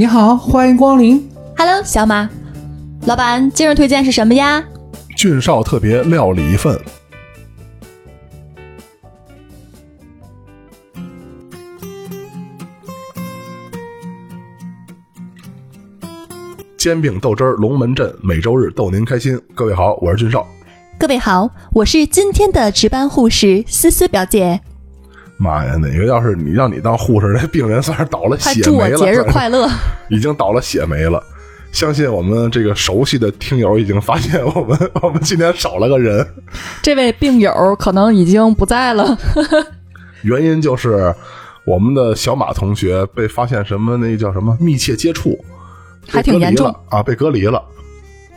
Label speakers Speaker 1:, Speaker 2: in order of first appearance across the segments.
Speaker 1: 你好，欢迎光临。
Speaker 2: Hello，小马，老板，今日推荐是什么呀？
Speaker 3: 俊少特别料理一份。煎饼豆汁儿龙门阵，每周日逗您开心。各位好，我是俊少。
Speaker 2: 各位好，我是今天的值班护士思思表姐，
Speaker 3: 妈呀，哪个要是你让你当护士，这病人算是倒了血霉了，
Speaker 2: 祝我节日快乐！
Speaker 3: 已经倒了血霉了。相信我们这个熟悉的听友已经发现，我们我们今天少了个人，
Speaker 2: 这位病友可能已经不在了，
Speaker 3: 原因就是我们的小马同学被发现什么那叫什么密切接触，
Speaker 2: 还挺严重
Speaker 3: 啊，被隔离了。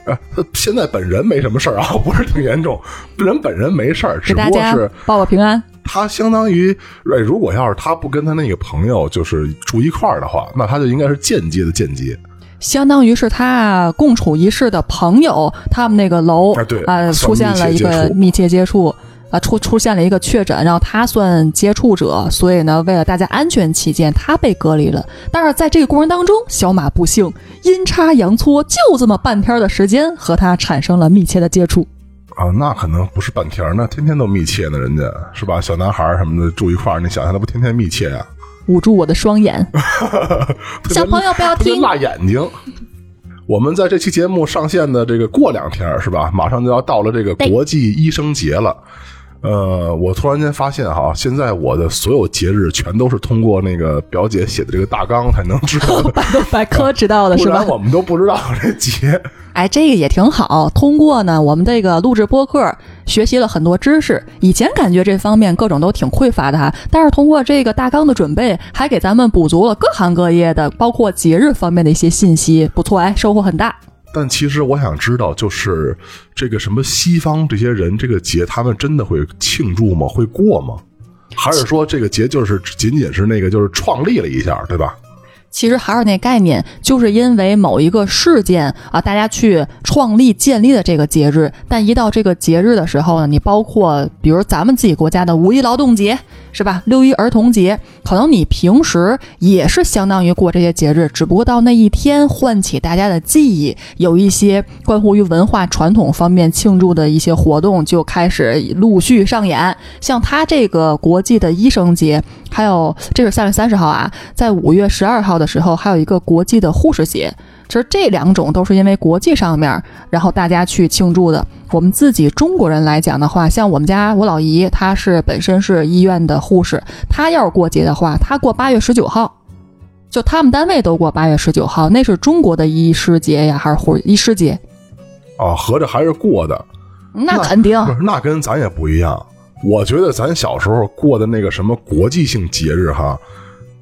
Speaker 3: 啊，他现在本人没什么事儿啊，不是挺严重，人本人没事儿，只不过是
Speaker 2: 报个平安。
Speaker 3: 他相当于，哎，如果要是他不跟他那个朋友就是住一块儿的话，那他就应该是间接的间接。
Speaker 4: 相当于是他共处一室的朋友，他们那个楼
Speaker 3: 啊对
Speaker 4: 呃出现了一个密切接触啊，出出现了一个确诊，然后他算接触者，所以呢，为了大家安全起见，他被隔离了。但是在这个过程当中，小马不幸阴差阳错，就这么半天的时间和他产生了密切的接触。
Speaker 3: 啊，那可能不是半天儿，那天天都密切呢，人家是吧？小男孩儿什么的住一块儿，你想想，那不天天密切啊、
Speaker 4: 捂住我的双眼，
Speaker 2: 小朋友不要听，
Speaker 3: 辣眼睛。我们在这期节目上线的这个过两天是吧？马上就要到了这个国际医生节了。呃，我突然间发现哈，现在我的所有节日全都是通过那个表姐写的这个大纲才能知道的，
Speaker 4: 百度百科知道的是吧
Speaker 3: 不然？我们都不知道这节。
Speaker 4: 哎，这个也挺好。通过呢，我们这个录制播客，学习了很多知识。以前感觉这方面各种都挺匮乏的哈，但是通过这个大纲的准备，还给咱们补足了各行各业的，包括节日方面的一些信息，不错哎，收获很大。
Speaker 3: 但其实我想知道，就是这个什么西方这些人这个节，他们真的会庆祝吗？会过吗？还是说这个节就是仅仅是那个就是创立了一下，对吧？
Speaker 4: 其实还是那概念，就是因为某一个事件啊，大家去创立建立的这个节日，但一到这个节日的时候呢，你包括比如咱们自己国家的五一劳动节，是吧？六一儿童节，可能你平时也是相当于过这些节日，只不过到那一天唤起大家的记忆，有一些关乎于文化传统方面庆祝的一些活动就开始陆续上演。像他这个国际的医生节，还有这是三月三十号啊，在五月十二号的时候，还有一个国际的护士节。其实这两种都是因为国际上面，然后大家去庆祝的。我们自己中国人来讲的话，像我们家我老姨，她是本身是医院的护士，她要是过节的话，她过八月十九号，就他们单位都过八月十九号，那是中国的医师节呀，还是护医师节？
Speaker 3: 啊，合着还是过的。
Speaker 4: 那肯定
Speaker 3: 那跟咱也不一样。我觉得咱小时候过的那个什么国际性节日哈，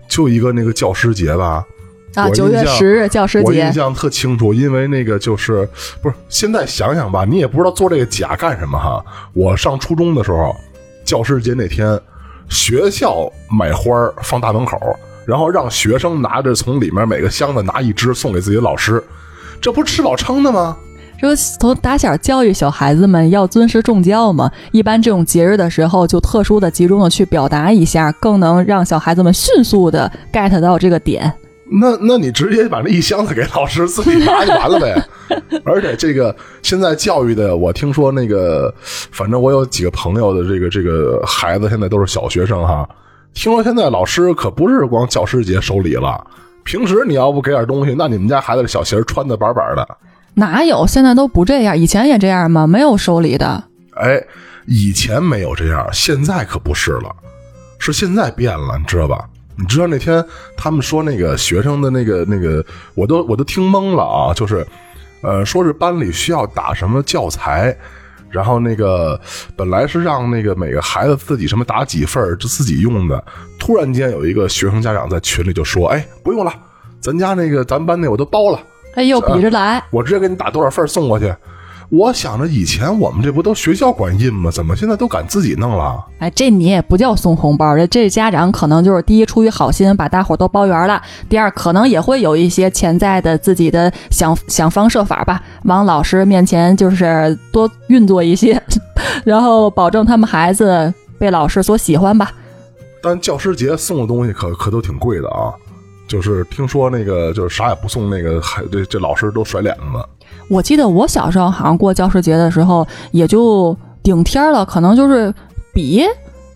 Speaker 3: 就一个那个教师节吧。
Speaker 4: 啊，
Speaker 3: 我
Speaker 4: 九月十日教师节，
Speaker 3: 我印象特清楚，因为那个就是不是现在想想吧，你也不知道做这个假干什么哈。我上初中的时候，教师节那天，学校买花儿放大门口，然后让学生拿着从里面每个箱子拿一支送给自己的老师，这不是吃饱撑的吗？
Speaker 4: 说从打小教育小孩子们要尊师重教嘛。一般这种节日的时候，就特殊的、集中的去表达一下，更能让小孩子们迅速的 get 到这个点。
Speaker 3: 那那你直接把那一箱子给老师自己拿就完了呗。而且这个现在教育的，我听说那个，反正我有几个朋友的这个这个孩子现在都是小学生哈。听说现在老师可不是光教师节收礼了，平时你要不给点东西，那你们家孩子的小鞋穿的板板的。
Speaker 4: 哪有？现在都不这样，以前也这样吗？没有收礼的。
Speaker 3: 哎，以前没有这样，现在可不是了，是现在变了，你知道吧？你知道那天他们说那个学生的那个那个，我都我都听懵了啊！就是，呃，说是班里需要打什么教材，然后那个本来是让那个每个孩子自己什么打几份儿就自己用的，突然间有一个学生家长在群里就说：“哎，不用了，咱家那个咱班那我都包了。”
Speaker 4: 哎呦，比着来。
Speaker 3: 我直接给你打多少份儿送过去。我想着以前我们这不都学校管印吗？怎么现在都敢自己弄了？
Speaker 4: 哎，这你也不叫送红包，这这家长可能就是第一出于好心把大伙儿都包圆了，第二可能也会有一些潜在的自己的想想方设法吧，往老师面前就是多运作一些，然后保证他们孩子被老师所喜欢吧。
Speaker 3: 但教师节送的东西可可都挺贵的啊，就是听说那个就是啥也不送，那个还这这老师都甩脸子。
Speaker 4: 我记得我小时候好像过教师节的时候，也就顶天了，可能就是笔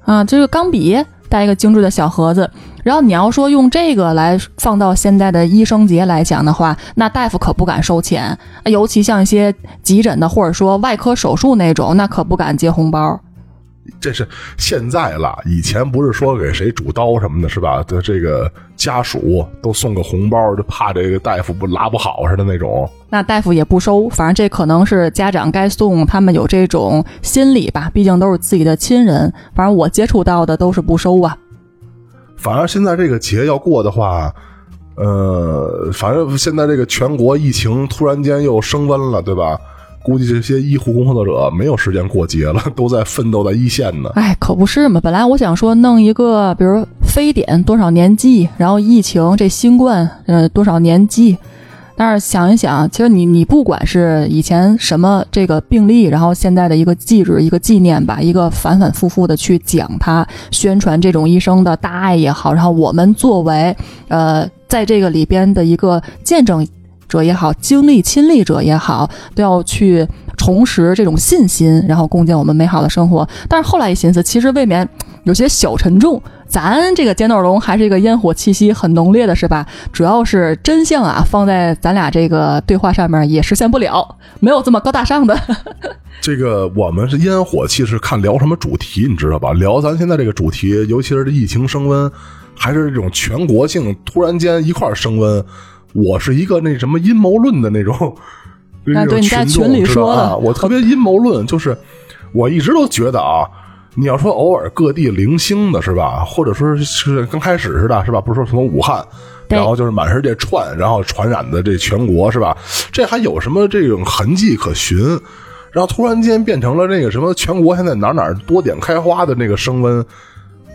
Speaker 4: 啊，这个钢笔带一个精致的小盒子。然后你要说用这个来放到现在的医生节来讲的话，那大夫可不敢收钱，尤其像一些急诊的或者说外科手术那种，那可不敢接红包。
Speaker 3: 这是现在了，以前不是说给谁主刀什么的，是吧？的这个家属都送个红包，就怕这个大夫不拉不好似的那种。
Speaker 4: 那大夫也不收，反正这可能是家长该送，他们有这种心理吧，毕竟都是自己的亲人。反正我接触到的都是不收啊。
Speaker 3: 反正现在这个节要过的话，呃，反正现在这个全国疫情突然间又升温了，对吧？估计这些医护工作者没有时间过节了，都在奋斗在一线呢。
Speaker 4: 哎，可不是嘛！本来我想说弄一个，比如非典多少年祭，然后疫情这新冠，呃，多少年祭。但是想一想，其实你你不管是以前什么这个病例，然后现在的一个祭日、一个纪念吧，一个反反复复的去讲它，宣传这种医生的大爱也好，然后我们作为呃在这个里边的一个见证。者也好，经历亲历者也好，都要去重拾这种信心，然后共建我们美好的生活。但是后来一寻思，其实未免有些小沉重。咱这个尖豆龙还是一个烟火气息很浓烈的，是吧？主要是真相啊，放在咱俩这个对话上面也实现不了，没有这么高大上的。
Speaker 3: 这个我们是烟火气，是看聊什么主题，你知道吧？聊咱现在这个主题，尤其是这疫情升温，还是这种全国性突然间一块升温。我是一个那什么阴谋论的那种，那种 群众，知道啊？我特别阴谋论，就是我一直都觉得啊，你要说偶尔各地零星的是吧，或者说是刚开始似的，是吧？不是说从武汉，然后就是满世界串，然后传染的这全国是吧？这还有什么这种痕迹可循？然后突然间变成了那个什么全国现在哪哪多点开花的那个升温。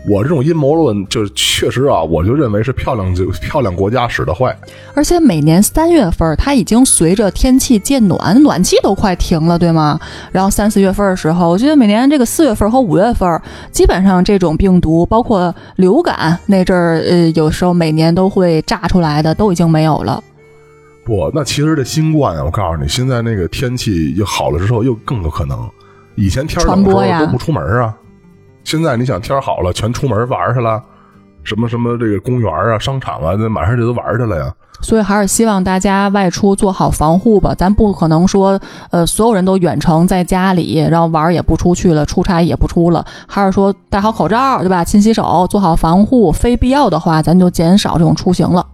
Speaker 3: 我这种阴谋论，就是确实啊，我就认为是漂亮就漂亮国家使的坏。
Speaker 4: 而且每年三月份，它已经随着天气渐暖，暖气都快停了，对吗？然后三四月份的时候，我觉得每年这个四月份和五月份，基本上这种病毒，包括流感那阵儿，呃，有时候每年都会炸出来的，都已经没有了。
Speaker 3: 不，那其实这新冠啊，我告诉你，现在那个天气又好了之后，又更有可能。以前天冷的时候都不出门啊。现在你想天好了，全出门玩去了，什么什么这个公园啊、商场啊，那马上就都玩去了呀。
Speaker 4: 所以还是希望大家外出做好防护吧。咱不可能说，呃，所有人都远程在家里，然后玩也不出去了，出差也不出了。还是说戴好口罩，对吧？勤洗手，做好防护。非必要的话，咱就减少这种出行了。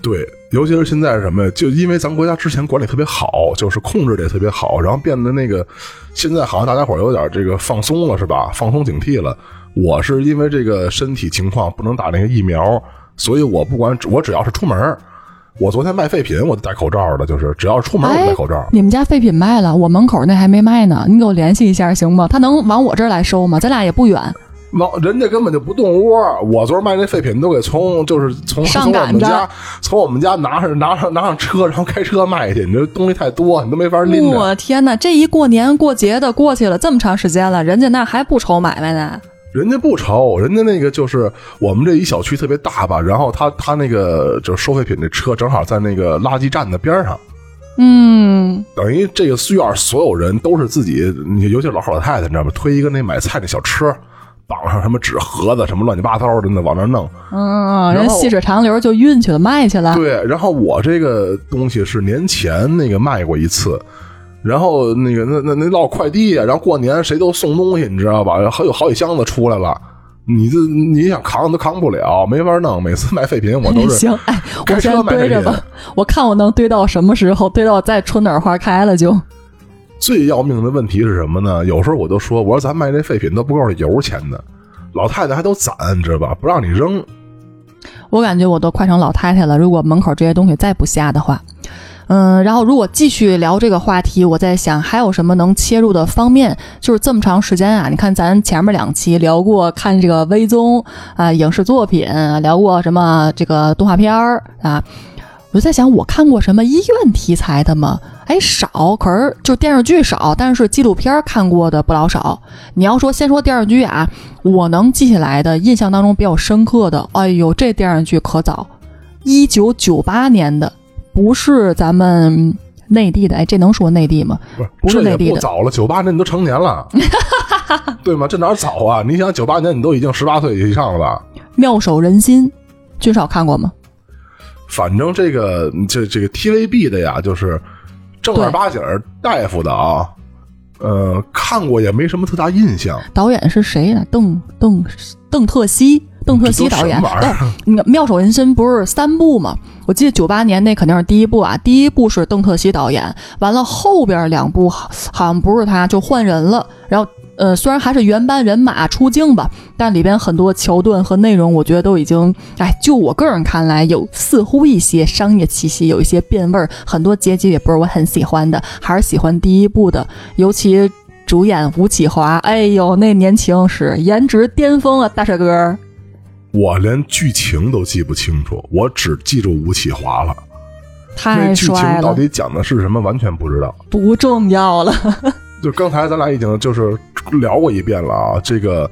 Speaker 3: 对，尤其是现在是什么？就因为咱国家之前管理特别好，就是控制的也特别好，然后变得那个，现在好像大家伙有点这个放松了，是吧？放松警惕了。我是因为这个身体情况不能打那个疫苗，所以我不管我只要是出门，我昨天卖废品我都戴口罩的，就是只要是出门我戴口罩。
Speaker 4: 你们家废品卖了，我门口那还没卖呢，你给我联系一下行吗？他能往我这儿来收吗？咱俩也不远。
Speaker 3: 往人家根本就不动窝，我昨儿卖那废品都给从就是从从我们家从我们家拿上拿上拿上车，然后开车卖去。你这东西太多，你都没法拎着。
Speaker 4: 我天哪，这一过年过节的过去了这么长时间了，人家那还不愁买卖呢？
Speaker 3: 人家不愁，人家那个就是我们这一小区特别大吧，然后他他那个就是收废品的车正好在那个垃圾站的边上，
Speaker 4: 嗯，
Speaker 3: 等于这个院所有人都是自己，尤其是老老太太，你知道吗？推一个那买菜的小车。绑上什么纸盒子，什么乱七八糟的，那往那弄。
Speaker 4: 嗯，人细水长流就运去了，卖去了。
Speaker 3: 对，然后我这个东西是年前那个卖过一次，然后那个那那那落快递呀，然后过年谁都送东西，你知道吧？还有好几箱子出来了，你这你想扛都扛不了，没法弄。每次卖废品我都是
Speaker 4: 行，哎，我先堆着吧，我看我能堆到什么时候，堆到再春暖花开了就。
Speaker 3: 最要命的问题是什么呢？有时候我都说，我说咱卖这废品都不够油钱的，老太太还都攒，你知道吧？不让你扔。
Speaker 4: 我感觉我都快成老太太了。如果门口这些东西再不下的话，嗯，然后如果继续聊这个话题，我在想还有什么能切入的方面？就是这么长时间啊，你看咱前面两期聊过看这个微综啊，影视作品，聊过什么这个动画片儿啊。我就在想，我看过什么医院题材的吗？哎，少，可是就电视剧少，但是纪录片看过的不老少。你要说先说电视剧啊，我能记起来的，印象当中比较深刻的，哎呦，这电视剧可早，一九九八年的，不是咱们内地的。哎，这能说内地吗？
Speaker 3: 不是，
Speaker 4: 不是内地的
Speaker 3: 不早了，九八年你都成年了，对吗？这哪儿早啊？你想九八年你都已经十八岁以上了吧？
Speaker 4: 妙手仁心，君少看过吗？
Speaker 3: 反正这个这这个 TVB 的呀，就是正儿八经大夫的啊，呃，看过也没什么特大印象。
Speaker 4: 导演是谁呢？邓邓邓特西，邓特西导演。
Speaker 3: 这都什么玩意儿
Speaker 4: 哦，那《妙手仁心》不是三部吗？我记得九八年那肯定是第一部啊，第一部是邓特西导演，完了后边两部好好像不是他，就换人了。然后呃，虽然还是原班人马出镜吧，但里边很多桥段和内容，我觉得都已经，哎，就我个人看来，有似乎一些商业气息，有一些变味儿，很多结局也不是我很喜欢的，还是喜欢第一部的，尤其。主演吴启华，哎呦，那年轻时颜值巅峰啊，大帅哥！
Speaker 3: 我连剧情都记不清楚，我只记住吴启华了。那
Speaker 4: 太
Speaker 3: 剧情
Speaker 4: 帅了，
Speaker 3: 到底讲的是什么，完全不知道。
Speaker 4: 不重要了。
Speaker 3: 就刚才咱俩已经就是聊过一遍了啊，这个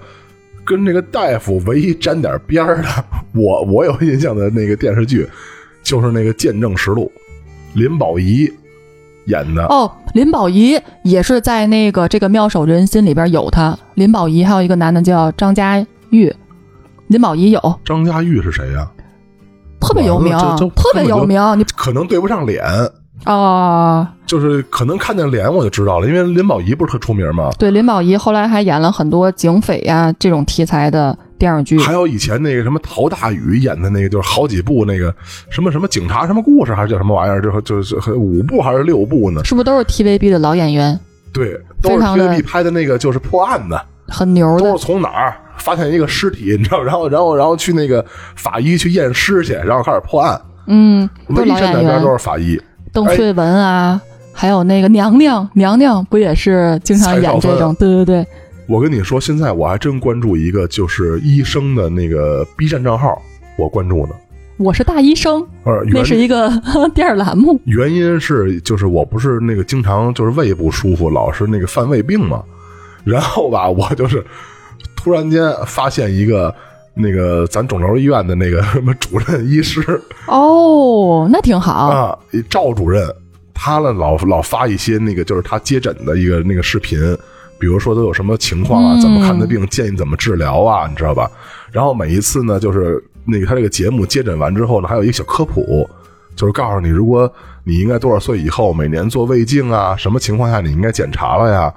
Speaker 3: 跟这个大夫唯一沾点边儿的，我我有印象的那个电视剧，就是那个《见证实录》，林保怡演的。
Speaker 4: 哦，林保怡也是在那个这个《妙手仁心》里边有他。林保怡还有一个男的叫张家玉，林保怡有，
Speaker 3: 张家玉是谁呀、
Speaker 4: 特别有名特别有名。你
Speaker 3: 可能对不上脸，
Speaker 4: 啊、
Speaker 3: 就是可能看见脸我就知道了，因为林保怡不是特出名吗？
Speaker 4: 对，林保怡后来还演了很多警匪呀、这种题材的电视剧。
Speaker 3: 还有以前那个什么陶大宇演的那个，就是好几部那个什么什么警察什么故事，还是叫什么玩意儿？就就是五部还是六部呢？
Speaker 4: 是不是都是 TVB 的老演员？
Speaker 3: 对，都是 TVB 拍的那个，就是破案的，
Speaker 4: 很牛的
Speaker 3: 都是，从哪儿发现一个尸体，你知道，然后然后然后去那个法医去验尸去，然后开始破案。
Speaker 4: 嗯，都
Speaker 3: 唯一
Speaker 4: 是老演员
Speaker 3: 站那边都。是法医。
Speaker 4: 邓萃雯啊，还有那个娘娘，娘娘不也是经常演这种？对对对，
Speaker 3: 我跟你说，现在我还真关注一个就是医生的那个 B 站账号，我关注呢。
Speaker 4: 我是大医生，
Speaker 3: 呃，
Speaker 4: 那是一个 电视栏目。
Speaker 3: 原因是就是我不是那个经常就是胃不舒服，老是那个犯胃病嘛，然后吧，我就是突然间发现一个那个咱肿瘤医院的那个 什么主任医师
Speaker 4: 哦，那挺好。
Speaker 3: 啊，赵主任，他呢老老发一些那个就是他接诊的一个那个视频，比如说都有什么情况啊，
Speaker 4: 嗯
Speaker 3: 怎么看的病，建议怎么治疗啊，你知道吧？然后每一次呢，就是那个他这个节目接诊完之后呢，还有一个小科普，就是告诉你，如果你应该多少岁以后每年做胃镜啊，什么情况下你应该检查了呀？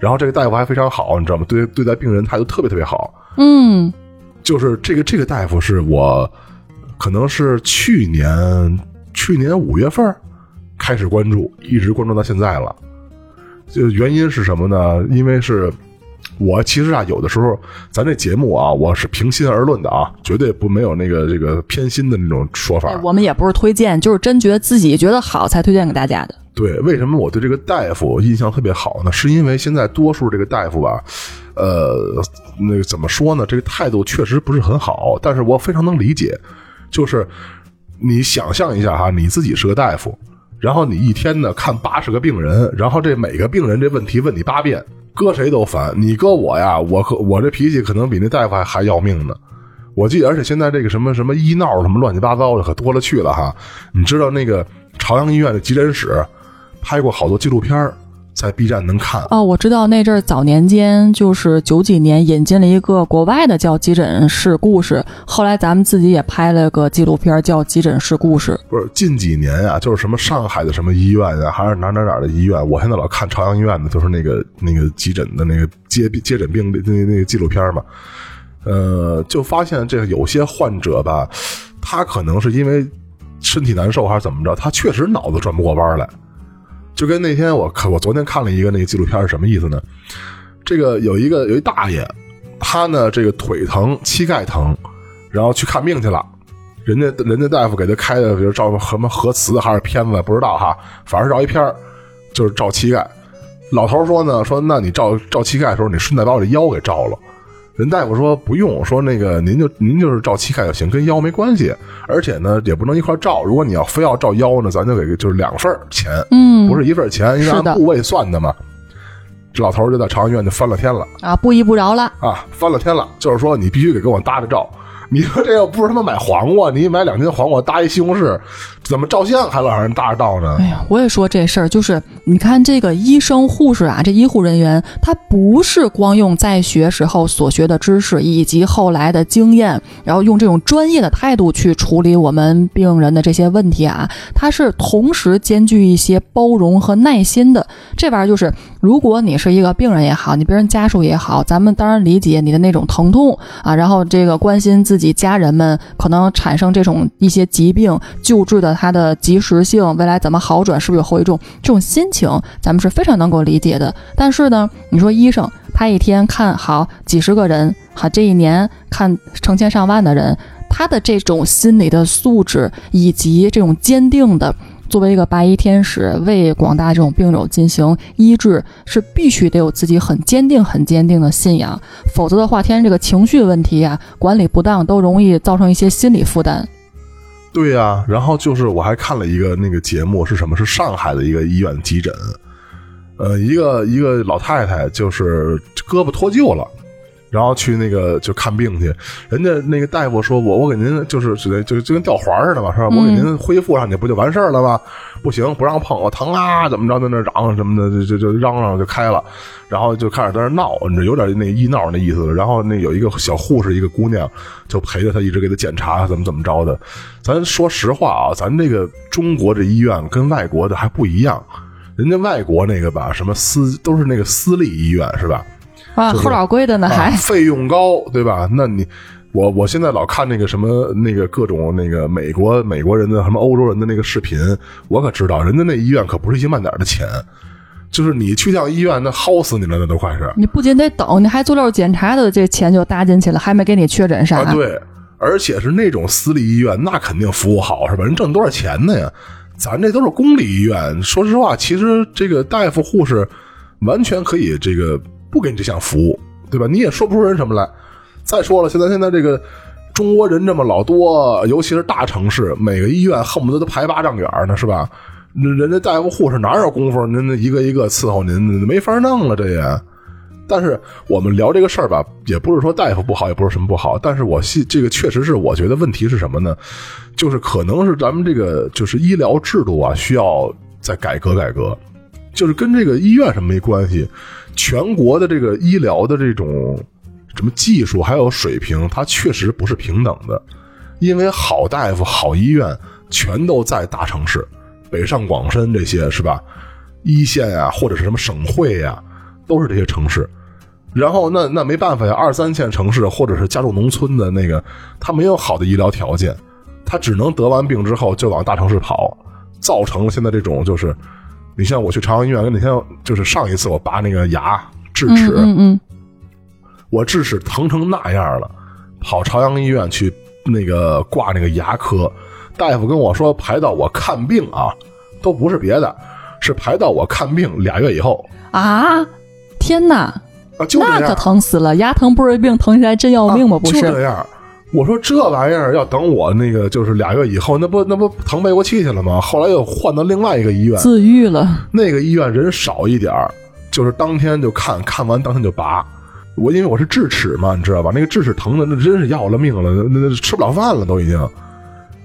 Speaker 3: 然后这个大夫还非常好，你知道吗？对对待病人态度特别特别好。
Speaker 4: 嗯，
Speaker 3: 就是这个这个大夫是我可能是去年去年五月份开始关注，一直关注到现在了。就原因是什么呢？因为是我其实啊，有的时候咱这节目啊，我是平心而论的啊，绝对不没有那个这个偏心的那种说法
Speaker 4: 哎。我们也不是推荐，就是真觉得自己觉得好才推荐给大家的。
Speaker 3: 对，为什么我对这个大夫印象特别好呢？是因为现在多数这个大夫吧，呃，那个怎么说呢？这个态度确实不是很好，但是我非常能理解。就是你想象一下哈，你自己是个大夫，然后你一天呢看八十个病人，然后这每个病人这问题问你八遍，搁谁都烦。你搁我呀，我可我这脾气可能比那大夫还还要命呢。我记得，而且现在这个什么什么医闹什么乱七八糟的可多了去了哈。你知道那个朝阳医院的急诊室拍过好多纪录片在 B 站能看。
Speaker 4: 哦，我知道那阵儿早年间就是九几年引进了一个国外的叫《急诊室故事》，后来咱们自己也拍了个纪录片叫《急诊室故事》。
Speaker 3: 不是近几年啊，就是什么上海的什么医院啊，还是哪哪哪的医院，我现在老看朝阳医院的，就是那个那个急诊的那个接接诊病的那那个纪录片嘛。呃，就发现这个有些患者吧，他可能是因为身体难受还是怎么着，他确实脑子转不过弯来。就跟那天我看，我昨天看了一个那个纪录片是什么意思呢？这个有一个有一大爷，他呢这个腿疼、膝盖疼，然后去看病去了。人家人家大夫给他开的，比如照什么核磁还是片子，不知道哈，反正照一片就是照膝盖。老头说呢，说那你照照膝盖的时候，你顺带把我这腰给照了。人大夫说不用，说那个您就您就是照膝盖就行，跟腰没关系，而且呢也不能一块照。如果你要非要照腰呢，咱就给就是两份钱，
Speaker 4: 嗯，
Speaker 3: 不是一份钱，因为按部位算的嘛。这老头儿就在朝阳医院就翻了天了。
Speaker 4: 啊，不依不饶了。
Speaker 3: 啊，翻了天了，就是说你必须得给我搭着照，你说这要不是他妈买黄瓜，你买两斤黄瓜搭一西红柿，怎么照相还老让人搭着道呢？
Speaker 4: 哎呀，我也说这事儿，就是你看这个医生、护士啊，这医护人员，他不是光用在学时候所学的知识以及后来的经验，然后用这种专业的态度去处理我们病人的这些问题啊，他是同时兼具一些包容和耐心的。这玩意儿就是，如果你是一个病人也好，你病人家属也好，咱们当然理解你的那种疼痛啊，然后这个关心自自己家人们可能产生这种一些疾病救治的它的及时性，未来怎么好转，是不是有后遗症，这种心情咱们是非常能够理解的。但是呢，你说医生他一天看好几十个人，好这一年看成千上万的人，他的这种心理的素质以及这种坚定的。作为一个白衣天使，为广大这种病友进行医治，是必须得有自己很坚定、很坚定的信仰，否则的话，天这个情绪问题啊，管理不当，都容易造成一些心理负担。
Speaker 3: 对呀、然后就是我还看了一个那个节目，是什么？是上海的一个医院急诊，呃，一个一个老太太就是胳膊脱臼了。然后去那个就看病去，人家那个大夫说我我给您就是就就就跟吊环似的嘛，是吧？我给您恢复上去不就完事儿了吗？不行，不让碰，我疼啊，怎么着，在那嚷什么的，就就就嚷嚷就开了，然后就开始在那闹，你这有点那医闹那意思了。然后那有一个小护士，一个姑娘就陪着他一直给他检查，怎么怎么着的。咱说实话啊，咱这个中国这医院跟外国的还不一样，人家外国那个吧，什么私都是那个私立医院是吧？
Speaker 4: 啊，
Speaker 3: 就是
Speaker 4: 后老贵的呢，还、
Speaker 3: 啊、费用高，对吧？那你我我现在老看那个什么那个各种那个美国美国人的什么欧洲人的那个视频，我可知道人家那医院可不是一星半点的钱，就是你去趟医院那薅死你了，那都快是
Speaker 4: 你不仅得等，你还做了检查的这钱就搭进去了，还没给你确诊啥。
Speaker 3: 啊，对，而且是那种私立医院，那肯定服务好是吧？人挣多少钱呢呀？咱这都是公立医院，说实话，其实这个大夫护士完全可以这个不给你这项服务，对吧？你也说不出人什么来。再说了，现在现在这个中国人这么老多，尤其是大城市，每个医院恨不得都排八丈远呢，是吧？人家大夫护士哪有功夫？您一个一个伺候您，没法弄了，这也。但是我们聊这个事儿吧，也不是说大夫不好，也不是什么不好。但是我信这个确实是，我觉得问题是什么呢？就是可能是咱们这个就是医疗制度啊，需要再改革改革。就是跟这个医院什么没关系，全国的这个医疗的这种什么技术还有水平，它确实不是平等的。因为好大夫、好医院全都在大城市，北上广深这些是吧？一线啊、或者是什么省会呀、都是这些城市。然后那那没办法呀，二三线城市或者是家住农村的那个，他没有好的医疗条件，他只能得完病之后就往大城市跑，造成了现在这种就是，你像我去朝阳医院，那天就是上一次我拔那个牙智齿，
Speaker 4: 嗯嗯嗯，
Speaker 3: 我智齿疼成那样了，跑朝阳医院去那个挂那个牙科，大夫跟我说排到我看病啊，都不是别的，是排到我看病俩月以后
Speaker 4: 啊，天哪！
Speaker 3: 啊，就这样。
Speaker 4: 那可疼死了，牙疼不是病，疼起来真要命吗？
Speaker 3: 啊
Speaker 4: 不？
Speaker 3: 就是这样。我说这玩意儿要等我那个就是俩月以后，那不那不疼背过气去了吗？后来又换到另外一个医院，
Speaker 4: 自愈了，
Speaker 3: 那个医院人少一点儿，就是当天就看看完当天就拔。我因为我是智齿嘛，你知道吧？那个智齿疼的那真是要了命了，那那吃不了饭了都已经。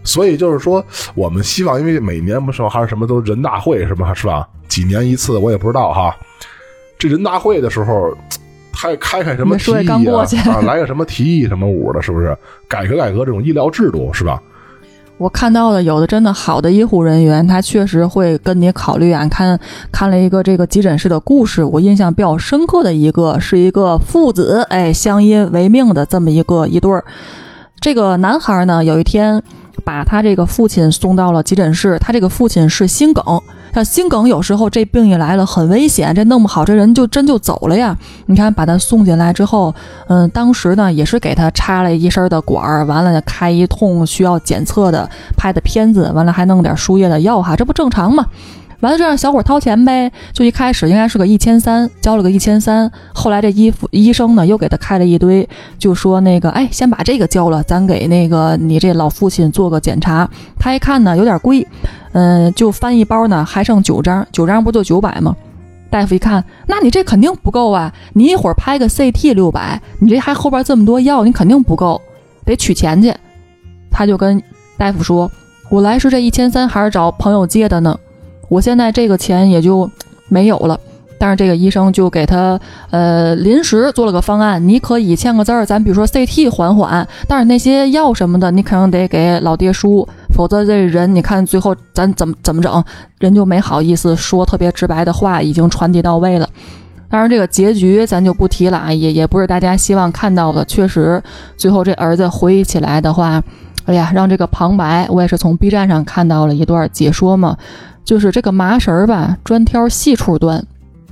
Speaker 3: 所以就是说，我们希望，因为每年不是还是什么都人大会什么是吧？几年一次我也不知道哈。这人大会的时候，还开开什么提议
Speaker 4: 刚过去
Speaker 3: 啊啊，来个什么提议什么舞的，是不是？改革改革这种医疗制度是吧？
Speaker 4: 我看到的有的真的好的医护人员，他确实会跟你考虑啊。看看了一个这个急诊室的故事，我印象比较深刻的一个是一个父子，哎，相依为命的这么一个一对儿。这个男孩呢，有一天把他这个父亲送到了急诊室，他这个父亲是心梗。像心梗有时候这病一来了很危险，这弄不好这人就真就走了呀。你看把他送进来之后，嗯，当时呢也是给他插了一身的管儿，完了开一通需要检测的拍的片子，完了还弄点输液的药哈，这不正常吗？完了，这让小伙掏钱呗。就一开始应该是个一千三，交了个一千三。后来这医夫医生呢又给他开了一堆，就说那个，哎，先把这个交了，咱给那个你这老父亲做个检查。他一看呢有点贵，嗯、就翻一包呢还剩九张，九张不就九百吗？大夫一看，那你这肯定不够啊！你一会儿拍个 CT 六百，你这还后边这么多药，你肯定不够。得取钱去。他就跟大夫说：“我来是这一千三还是找朋友借的呢，我现在这个钱也就没有了。”但是这个医生就给他呃临时做了个方案，你可以签个字儿，咱比如说 CT 缓缓，但是那些药什么的你肯定得给老爹输，否则这人你看最后咱怎么怎么整，人就没好意思说特别直白的话，已经传递到位了。当然这个结局咱就不提了啊，也也不是大家希望看到的。确实，最后这儿子回忆起来的话，哎呀，让这个旁白，我也是从 B 站上看到了一段解说嘛，就是这个麻绳儿吧，专挑细处断。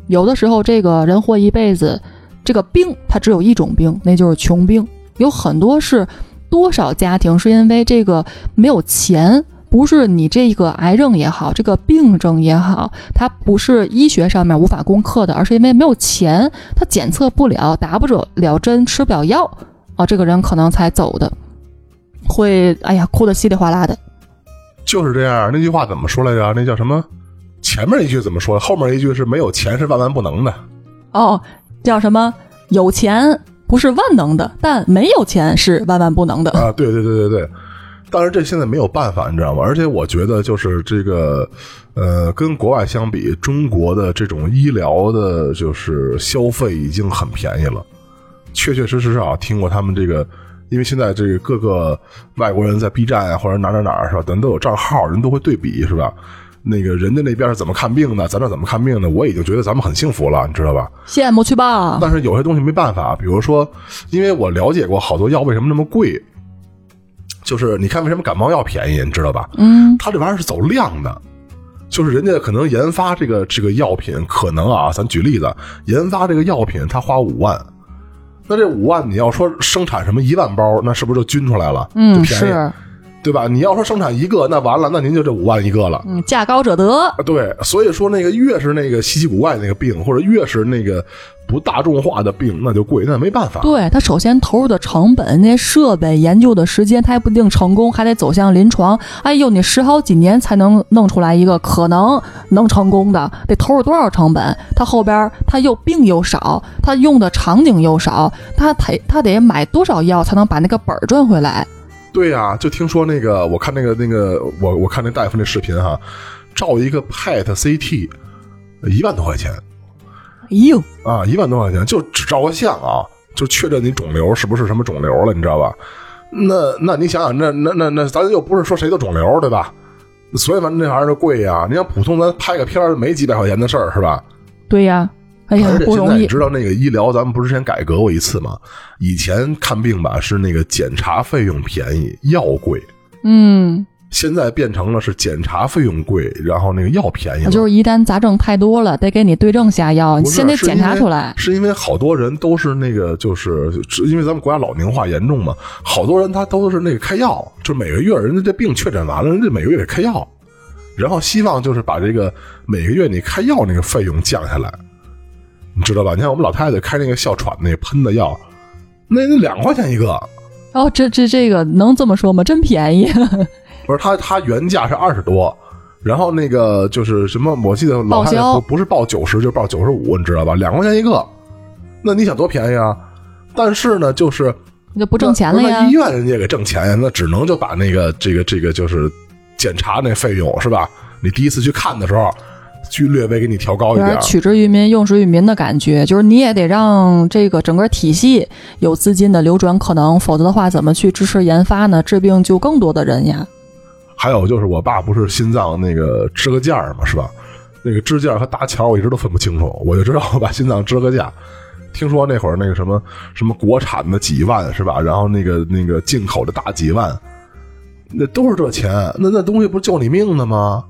Speaker 4: 有的时候，这个人活一辈子，这个病它只有一种病，那就是穷病。有很多是多少家庭是因为这个没有钱，不是你这个癌症也好，这个病症也好，它不是医学上面无法攻克的，而是因为没有钱，他检测不了，打不了针，吃不了药啊，这个人可能才走的，会哎呀哭的稀里哗啦的。
Speaker 3: 就是这样，那句话怎么说来着？那叫什么？前面一句怎么说？后面一句是没有钱是万万不能的。
Speaker 4: 哦，叫什么？有钱不是万能的，但没有钱是万万不能的。
Speaker 3: 啊，对对对对对。但是这现在没有办法，你知道吗？而且我觉得就是这个，呃，跟国外相比，中国的这种医疗的，就是消费已经很便宜了。确确实实啊，听过他们这个，因为现在这个各个外国人在 B 站啊或者哪哪哪是吧，咱都有账号，人都会对比是吧？那个人家那边是怎么看病的，咱这怎么看病的？我已经觉得咱们很幸福了，你知道吧？
Speaker 4: 羡慕去吧。
Speaker 3: 但是有些东西没办法，比如说，因为我了解过好多药为什么那么贵，就是你看为什么感冒药便宜，你知道吧？
Speaker 4: 嗯，
Speaker 3: 它这玩意儿是走量的，就是人家可能研发这个这个药品，可能啊，咱举例子，研发这个药品他花五万，那这五万你要说生产什么一万包，那是不是就均出来了？
Speaker 4: 嗯，
Speaker 3: 就便宜。
Speaker 4: 是，
Speaker 3: 对吧？你要说生产一个，那完了，那您就这五万一个了。
Speaker 4: 嗯，价高者得。
Speaker 3: 啊，对，所以说那个越是那个稀奇古怪那个病，或者越是那个不大众化的病，那就贵，那没办法。
Speaker 4: 对他首先投入的成本、那些设备、研究的时间，他还不一定成功，还得走向临床。哎呦，你十好几年才能弄出来一个可能能成功的，得投入多少成本？他后边他又病又少，他用的场景又少，他得他得买多少药才能把那个本儿赚回来？
Speaker 3: 对呀、就听说那个，我看那个那个，我我看那大夫那视频哈，照一个 PET CT，一万多块钱
Speaker 4: 哎呦，
Speaker 3: 啊，一万多块钱就只照个相啊，就确认你肿瘤是不是什么肿瘤了，你知道吧？那那你想想，那那那那，咱又不是说谁都肿瘤，对吧？所以嘛，那玩意儿就贵呀。你像普通咱拍个片儿，没几百块钱的事儿，是吧？
Speaker 4: 对呀，哎呀
Speaker 3: 而，且
Speaker 4: 不容易。
Speaker 3: 现在你知道那个医疗，咱们不是之前改革过一次吗？以前看病吧是那个检查费用便宜，药贵，
Speaker 4: 嗯，
Speaker 3: 现在变成了是检查费用贵，然后那个药便宜了。
Speaker 4: 就是一旦杂症太多了，得给你对症下药，你先得检查出来。
Speaker 3: 是因为好多人都是那个，就是是因为咱们国家老龄化严重嘛，好多人他都是那个开药，就每个月人家这病确诊完了，人家每个月得开药，然后希望就是把这个每个月你开药那个费用降下来，你知道吧？你看我们老太太开那个哮喘那个喷的药，那那两块钱一个，
Speaker 4: 哦，这这这个能这么说吗？真便宜。
Speaker 3: 不是它它原价是二十多。然后那个就是什么，我记得老太太不不是报九十，就是报九十五，你知道吧？两块钱一个，那你想多便宜啊？但是呢，就是
Speaker 4: 那不挣钱了呀
Speaker 3: 那医？院人家也给挣钱呀，那只能就把那个这个这个就是检查那费用是吧？你第一次去看的时候，去略微给你调高一点。
Speaker 4: 取之于民、用之于民的感觉，就是你也得让这个整个体系有资金的流转可能，否则的话，怎么去支持研发呢？治病救更多的人呀。
Speaker 3: 还有就是我爸不是心脏那个支个架儿嘛，是吧？那个支架和搭桥我一直都分不清楚，我就知道我把心脏支个架。听说那会儿那个什么什么国产的几万是吧？然后那个那个进口的大几万，那都是这钱，那那东西不是救你命的吗？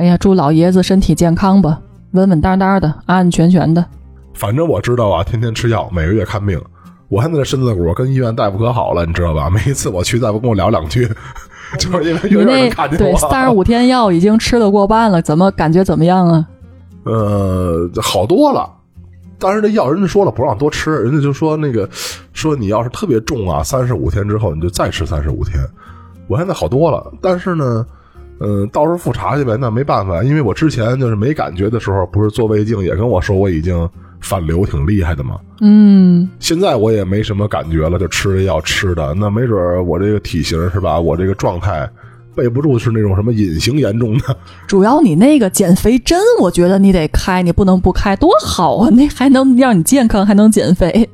Speaker 4: 哎呀，祝老爷子身体健康吧，稳稳当当的，安安全全的。
Speaker 3: 反正我知道啊，天天吃药，每个月看病。我现在这身子骨跟医院大夫可好了，你知道吧？每一次我去，大夫跟我聊两句，就是因为
Speaker 4: 你
Speaker 3: 远远能看见我。
Speaker 4: 对三十五天药已经吃了过半了，怎么感觉怎么样啊？
Speaker 3: 呃，好多了。但是这药人家说了不让多吃，人家就说那个说你要是特别重啊，三十五天之后你就再吃三十五天。我现在好多了，但是呢，嗯、到时候复查去呗，那没办法，因为我之前就是没感觉的时候，不是做胃镜也跟我说我已经反流挺厉害的嘛。
Speaker 4: 嗯，
Speaker 3: 现在我也没什么感觉了，就吃这药吃的，那没准儿我这个体型是吧，我这个状态备不住是那种什么隐形严重的。
Speaker 4: 主要你那个减肥针，我觉得你得开，你不能不开，多好啊！那还能让你健康，还能减肥。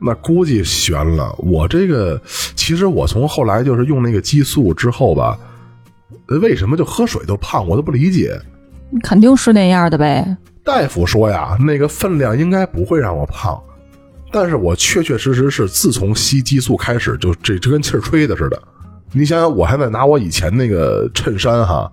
Speaker 3: 那估计悬了。我这个其实我从后来就是用那个激素之后吧，呃为什么就喝水都胖，我都不理解。
Speaker 4: 肯定是那样的呗。
Speaker 3: 大夫说呀，那个分量应该不会让我胖，但是我确确实实是自从吸激素开始，就这这跟气儿吹的似的。你想想，我还在拿我以前那个衬衫哈，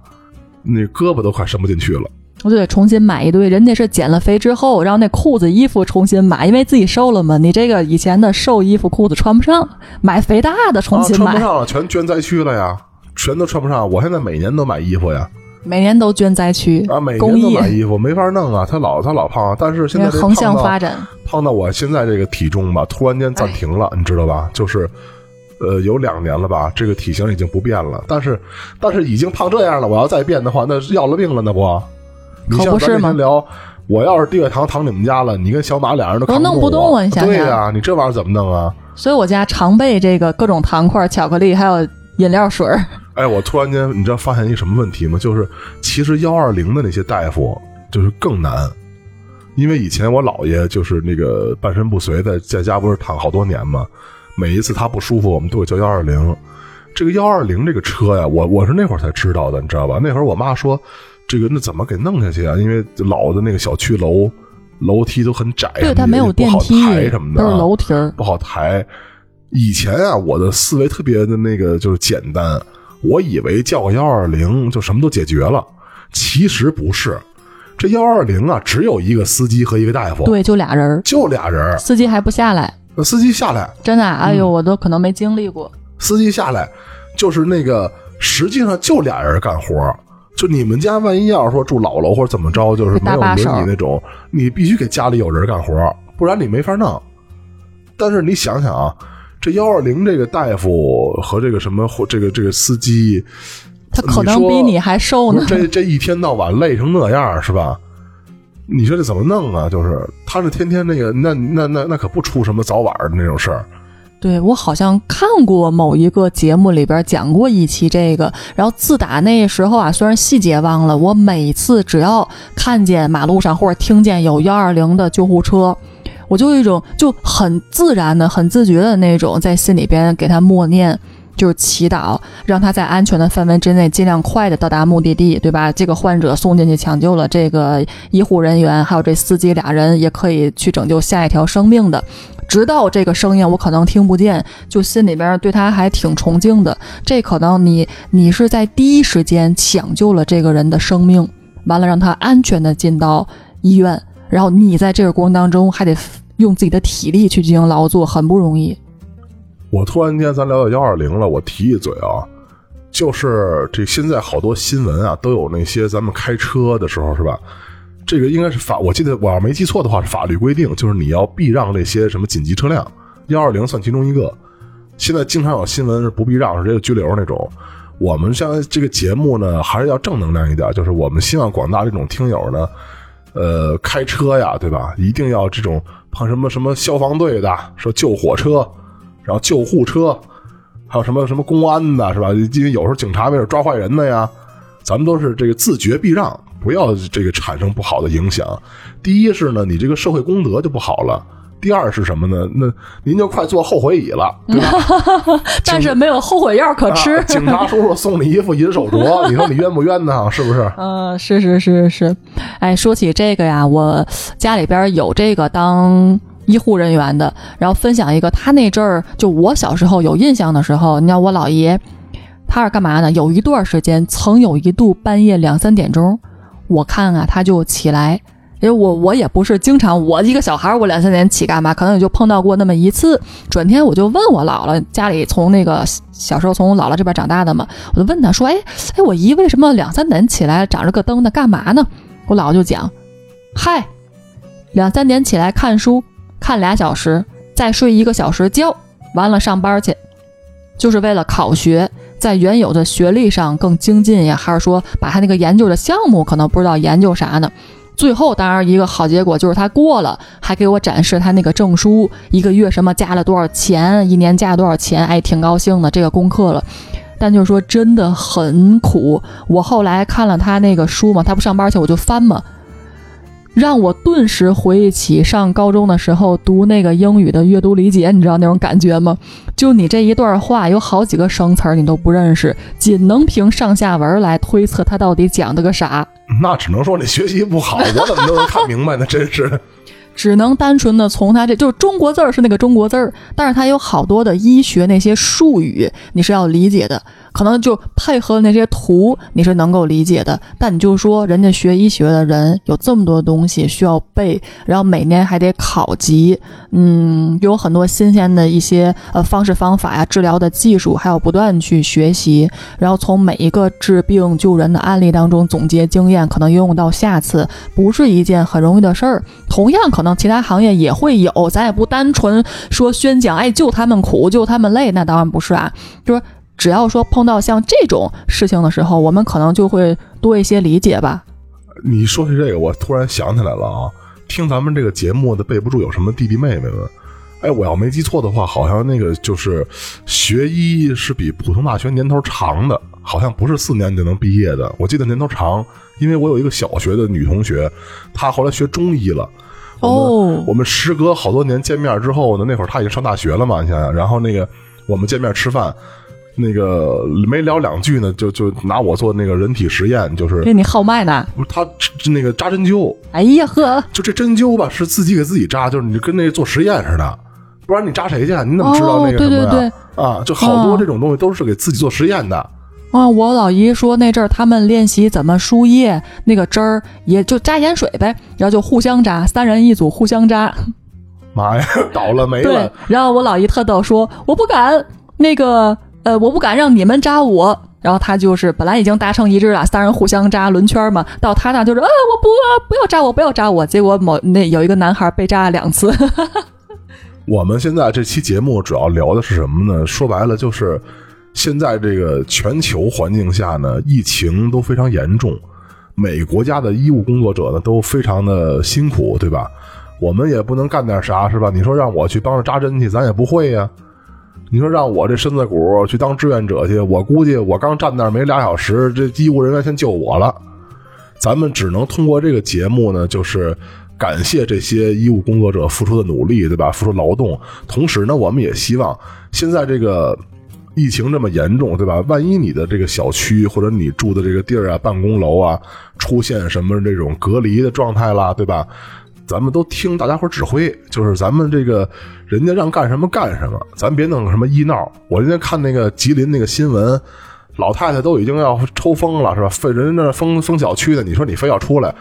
Speaker 3: 那胳膊都快伸不进去了。
Speaker 4: 我就得重新买一堆，人家是减了肥之后，然后那裤子、衣服重新买，因为自己瘦了嘛。你这个以前的瘦衣服、裤子穿不上，买肥大的重新
Speaker 3: 啊、穿，不上了，全捐灾区了呀，全都穿不上。我现在每年都买衣服呀，
Speaker 4: 每年都捐灾区
Speaker 3: 啊，每年都，买衣服，没法弄啊，他老他老胖，但是现在
Speaker 4: 横向发展。
Speaker 3: 胖到我现在这个体重吧，突然间暂停了，你知道吧？就是，呃，有两年了吧，这个体型已经不变了，但是但是已经胖这样了，我要再变的话，那是要了命了，那不？你像咱
Speaker 4: 可不是吗
Speaker 3: 聊，我要是低血糖躺你们家了，你跟小马俩人都扛
Speaker 4: 不动啊你想想
Speaker 3: 对呀、你这玩意儿怎么弄啊？
Speaker 4: 所以我家常备这个各种糖块、巧克力，还有饮料水儿。
Speaker 3: 哎，我突然间，你知道发现一个什么问题吗？就是其实幺二零的那些大夫就是更难，因为以前我姥爷就是那个半身不遂，在在家不是躺好多年嘛，每一次他不舒服，我们都会叫幺二零。这个幺二零这个车呀，我我是那会儿才知道的，你知道吧？那会儿我妈说，这个那怎么给弄下去啊？因为老的那个小区楼楼梯都很窄，
Speaker 4: 对，它没有电梯
Speaker 3: 什么的、
Speaker 4: 都是
Speaker 3: 啊，
Speaker 4: 楼梯。
Speaker 3: 不好抬。以前啊，我的思维特别的那个就是简单，我以为叫个幺二零就什么都解决了，其实不是。这幺二零啊，只有一个司机和一个大夫，，
Speaker 4: 对，就俩人，
Speaker 3: 就俩人。
Speaker 4: 司机还不下来，
Speaker 3: 那司机下来，
Speaker 4: 真的啊，哎
Speaker 3: 嗯
Speaker 4: 呦，我都可能没经历过。
Speaker 3: 司机下来就是那个，实际上就俩人干活。就你们家万一要是说住老楼或者怎么着，就是没有轮椅那种，你必须给家里有人干活，不然你没法弄。但是你想想啊，这幺二零这个大夫和这个什么或这个这个司机，
Speaker 4: 他可能比你还瘦呢。
Speaker 3: 这这一天到晚累成那样是吧？你说这怎么弄啊？就是他是天天那个，那那那那可不出什么早晚的那种事儿。
Speaker 4: 对我好像看过某一个节目里边讲过一期这个，然后自打那时候啊，虽然细节忘了，我每次只要看见马路上或者听见有幺二零的救护车，我就有一种就很自然的、很自觉的那种在心里边给他默念。就是祈祷，让他在安全的范围之内尽量快的到达目的地，对吧？这个患者送进去抢救了，这个医护人员还有这司机俩人也可以去拯救下一条生命的。直到这个声音我可能听不见，就心里边对他还挺崇敬的。这可能你你是在第一时间抢救了这个人的生命，完了让他安全的进到医院，然后你在这个过程当中还得用自己的体力去进行劳作，很不容易。
Speaker 3: 我突然间咱聊到幺二零了，我提一嘴啊，就是这现在好多新闻啊都有那些咱们开车的时候是吧？这个应该是法，我记得我要没记错的话是法律规定，就是你要避让这些什么紧急车辆，幺二零算其中一个。现在经常有新闻是不避让，是直接拘留那种。我们像这个节目呢，还是要正能量一点，就是我们希望广大这种听友呢，呃，开车呀，对吧？一定要这种碰什么什么消防队的，说救火车，然后救护车，还有什么什么公安的，是吧？因为有时候警察为了抓坏人的呀，咱们都是这个自觉避让，不要这个产生不好的影响。第一是呢，你这个社会公德就不好了。第二是什么呢？那您就快坐后悔椅了，对吧？
Speaker 4: 但是没有后悔药可吃。
Speaker 3: 啊警察叔叔送你一副银手镯，你说你冤不冤呢？是不是？
Speaker 4: 嗯，是是是是，哎，说起这个呀，我家里边有这个当医护人员的，然后分享一个，他那阵儿就我小时候有印象的时候，你看我姥爷，他是干嘛呢？有一段时间，曾有一度半夜两三点钟，我看啊，他就起来。因为我我也不是经常，我一个小孩儿，我两三点起干嘛？可能也就碰到过那么一次。转天我就问我姥姥，家里从那个小时候从姥姥这边长大的嘛，我就问他说：“哎哎，我姨为什么两三点起来长着个灯呢？干嘛呢？”我姥姥就讲：“嗨，两三点起来看书，看俩小时，再睡一个小时觉，完了上班去，就是为了考学，在原有的学历上更精进呀，还是说把他那个研究的项目可能不知道研究啥呢？最后当然一个好结果就是他过了，还给我展示他那个证书，一个月什么加了多少钱，一年加了多少钱，哎，挺高兴的这个功课了。但就是说真的很苦。我后来看了他那个书嘛，他不上班去，我就翻嘛，让我顿时回忆起上高中的时候读那个英语的阅读理解，你知道那种感觉吗？就你这一段话有好几个生词你都不认识，仅能凭上下文来推测他到底讲的个啥。
Speaker 3: 那只能说你学习不好，我怎么都能看明白呢？真是。
Speaker 4: 只能单纯的从他这就是中国字儿是那个中国字儿，但是它有好多的医学那些术语你是要理解的，可能就配合那些图你是能够理解的。但你就说人家学医学的人有这么多东西需要背，然后每年还得考级，嗯，有很多新鲜的一些呃方式方法呀、治疗的技术，还要不断去学习，然后从每一个治病救人的案例当中总结经验，可能应用到下次，不是一件很容易的事儿。同样可。能其他行业也会有，咱也不单纯说宣讲，哎，救他们苦，救他们累，那当然不是啊。就是只要说碰到像这种事情的时候，我们可能就会多一些理解吧。
Speaker 3: 你说起这个，我突然想起来了啊！听咱们这个节目的备不住有什么弟弟妹妹们？哎，我要没记错的话，好像那个就是学医是比普通大学年头长的，好像不是四年就能毕业的。我记得年头长，因为我有一个小学的女同学，她后来学中医了。
Speaker 4: 哦，
Speaker 3: 我们时隔好多年见面之后呢，那会儿她已经上大学了嘛，你想想，然后那个我们见面吃饭，那个没聊两句呢，就就拿我做那个人体实验，就是
Speaker 4: 给你号脉呢，
Speaker 3: 不是他那个扎针灸，
Speaker 4: 哎呀呵，
Speaker 3: 就这针灸吧，是自己给自己扎，就是你跟那做实验似的，不然你扎谁去？你怎么知道那个什么
Speaker 4: 呀？
Speaker 3: 啊，就好多这种东西都是给自己做实验的。
Speaker 4: 啊，我老姨说那阵儿他们练习怎么输液，那个针儿也就扎盐水呗，然后就互相扎，三人一组互相扎。
Speaker 3: 妈呀，倒了霉了！
Speaker 4: 对，然后我老姨特逗说：“我不敢，那个呃，我不敢让你们扎我。”然后他就是本来已经达成一致了，三人互相扎轮圈嘛，到他那就是啊，我不不要扎我，不要扎我。结果某那有一个男孩被扎了两次。
Speaker 3: 我们现在这期节目主要聊的是什么呢？说白了就是。现在这个全球环境下呢，疫情都非常严重，每个国家的医务工作者呢都非常的辛苦，对吧？我们也不能干点啥，是吧？你说让我去帮着扎针去，咱也不会呀。你说让我这身子骨去当志愿者去，我估计我刚站那儿没俩小时，这医务人员先救我了。咱们只能通过这个节目呢，就是感谢这些医务工作者付出的努力，对吧？付出劳动，同时呢，我们也希望现在这个。疫情这么严重，对吧？万一你的这个小区或者你住的这个地儿啊，办公楼啊，出现什么这种隔离的状态啦，对吧？咱们都听大家伙指挥，就是咱们这个人家让干什么干什么，咱别弄什么医闹。我今天看那个吉林那个新闻，老太太都已经要抽风了，是吧？非人家那封封小区的，你说你非要出来，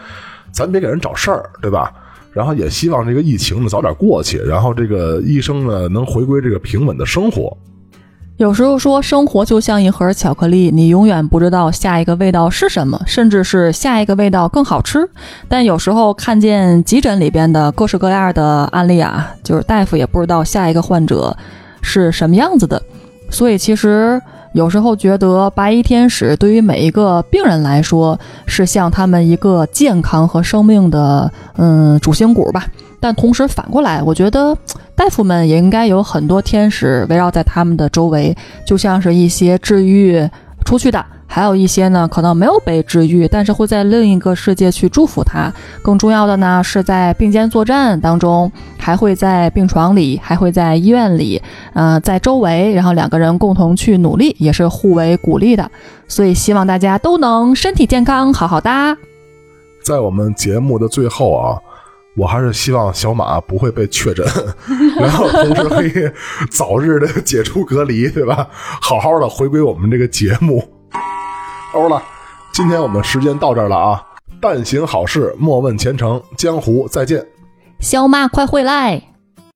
Speaker 3: 咱别给人找事儿，对吧？然后也希望这个疫情呢早点过去，然后这个医生呢能回归这个平稳的生活。
Speaker 4: 有时候说生活就像一盒巧克力，你永远不知道下一个味道是什么，甚至是下一个味道更好吃。但有时候看见急诊里边的各式各样的案例啊，就是大夫也不知道下一个患者是什么样子的。所以其实有时候觉得白衣天使对于每一个病人来说，是像他们一个健康和生命的嗯主心骨吧。但同时反过来，我觉得。大夫们也应该有很多天使围绕在他们的周围，就像是一些治愈出去的，还有一些呢可能没有被治愈，但是会在另一个世界去祝福他。更重要的呢是在并肩作战当中，还会在病床里，还会在医院里，呃，在周围，然后两个人共同去努力，也是互为鼓励的。所以希望大家都能身体健康，好好的。
Speaker 3: 在我们节目的最后啊。我还是希望小马不会被确诊，然后同时可以早日的解除隔离，对吧？好好的回归我们这个节目。欧了，今天我们时间到这儿了啊！但行好事，莫问前程。江湖再见，
Speaker 4: 小马快回来。